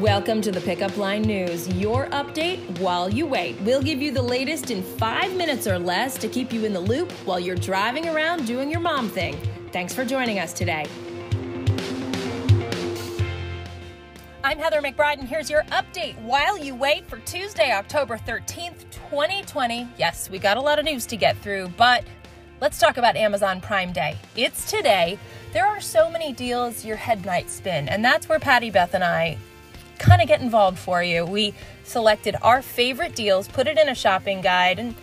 Welcome to the Pickup Line News, your update while you wait. We'll give you the latest in five minutes or less to keep you in the loop while you're driving around doing your mom thing. Thanks for joining us today. I'm Heather McBride, and here's your update while you wait for Tuesday, October 13th, 2020. Yes, we got a lot of news to get through, but let's talk about Amazon Prime Day. It's today. There are so many deals your head might spin, and that's where Patty Beth and I kind of get involved for you. We selected our favorite deals, put it in a shopping guide, and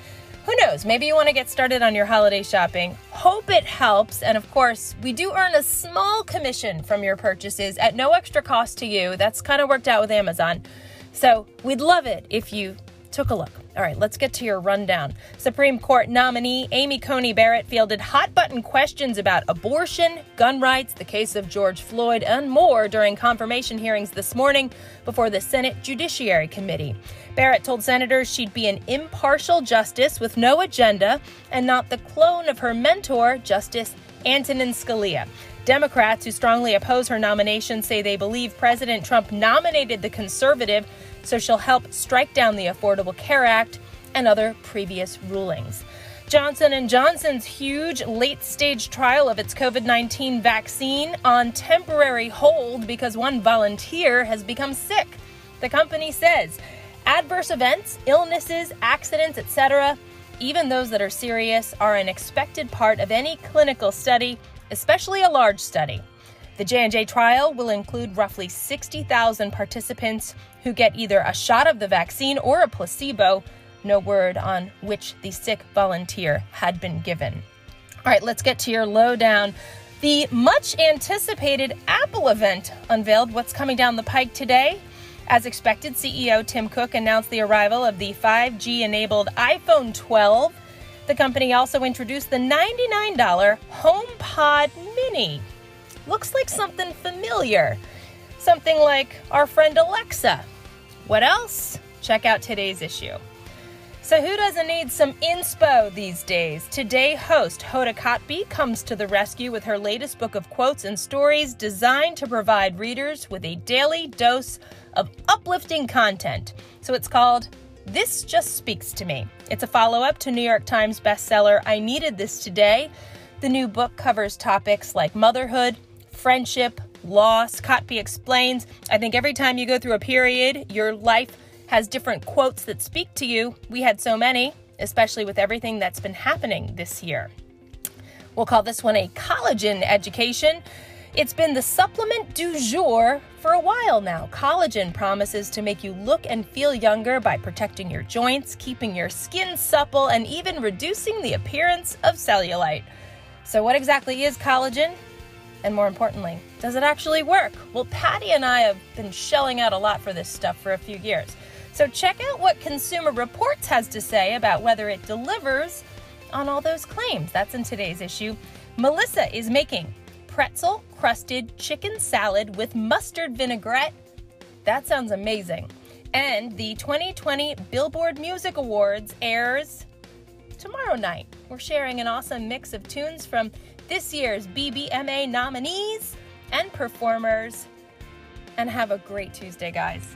who knows, maybe you want to get started on your holiday shopping. Hope it helps. And of course, we do earn a small commission from your purchases at no extra cost to you. That's kind of worked out with Amazon. So we'd love it if you took a look. All right, let's get to your rundown. Supreme Court nominee Amy Coney Barrett fielded hot button questions about abortion, gun rights, the case of George Floyd, and more during confirmation hearings this morning before the Senate Judiciary Committee. Barrett told senators she'd be an impartial justice with no agenda and not the clone of her mentor, Justice Antonin Scalia. Democrats who strongly oppose her nomination say they believe President Trump nominated the conservative so she'll help strike down the Affordable Care Act and other previous rulings. Johnson & Johnson's huge late-stage trial of its COVID-19 vaccine on temporary hold because one volunteer has become sick. The company says adverse events, illnesses, accidents, etc., even those that are serious, are an expected part of any clinical study, especially a large study. The J&J trial will include roughly 60,000 participants who get either a shot of the vaccine or a placebo. No word on which the sick volunteer had been given. All right, let's get to your lowdown. The much anticipated Apple event unveiled what's coming down the pike today. As expected, CEO Tim Cook announced the arrival of the 5G enabled iPhone 12. The company also introduced the $99 HomePod Mini looks like something familiar. Something like our friend Alexa. What else? Check out today's issue. So, who doesn't need some inspo these days? Today, host Hoda Kotb comes to the rescue with her latest book of quotes and stories designed to provide readers with a daily dose of uplifting content. So, it's called This Just Speaks to Me. It's a follow up to New York Times bestseller I Needed This Today. The new book covers topics like motherhood, friendship, loss. Kotb explains I think every time you go through a period, your life has different quotes that speak to you. We had so many, especially with everything that's been happening this year. We'll call this one a collagen education. It's been the supplement du jour for a while now. Collagen promises to make you look and feel younger by protecting your joints, keeping your skin supple, and even reducing the appearance of cellulite. So, what exactly is collagen? And more importantly, does it actually work? Well, Patty and I have been shelling out a lot for this stuff for a few years. So check out what Consumer Reports has to say about whether it delivers on all those claims. That's in today's issue. Melissa is making pretzel crusted chicken salad with mustard vinaigrette. That sounds amazing. And the 2020 Billboard Music Awards airs tomorrow night. We're sharing an awesome mix of tunes from this year's BBMA nominees and performers. And have a great Tuesday, guys.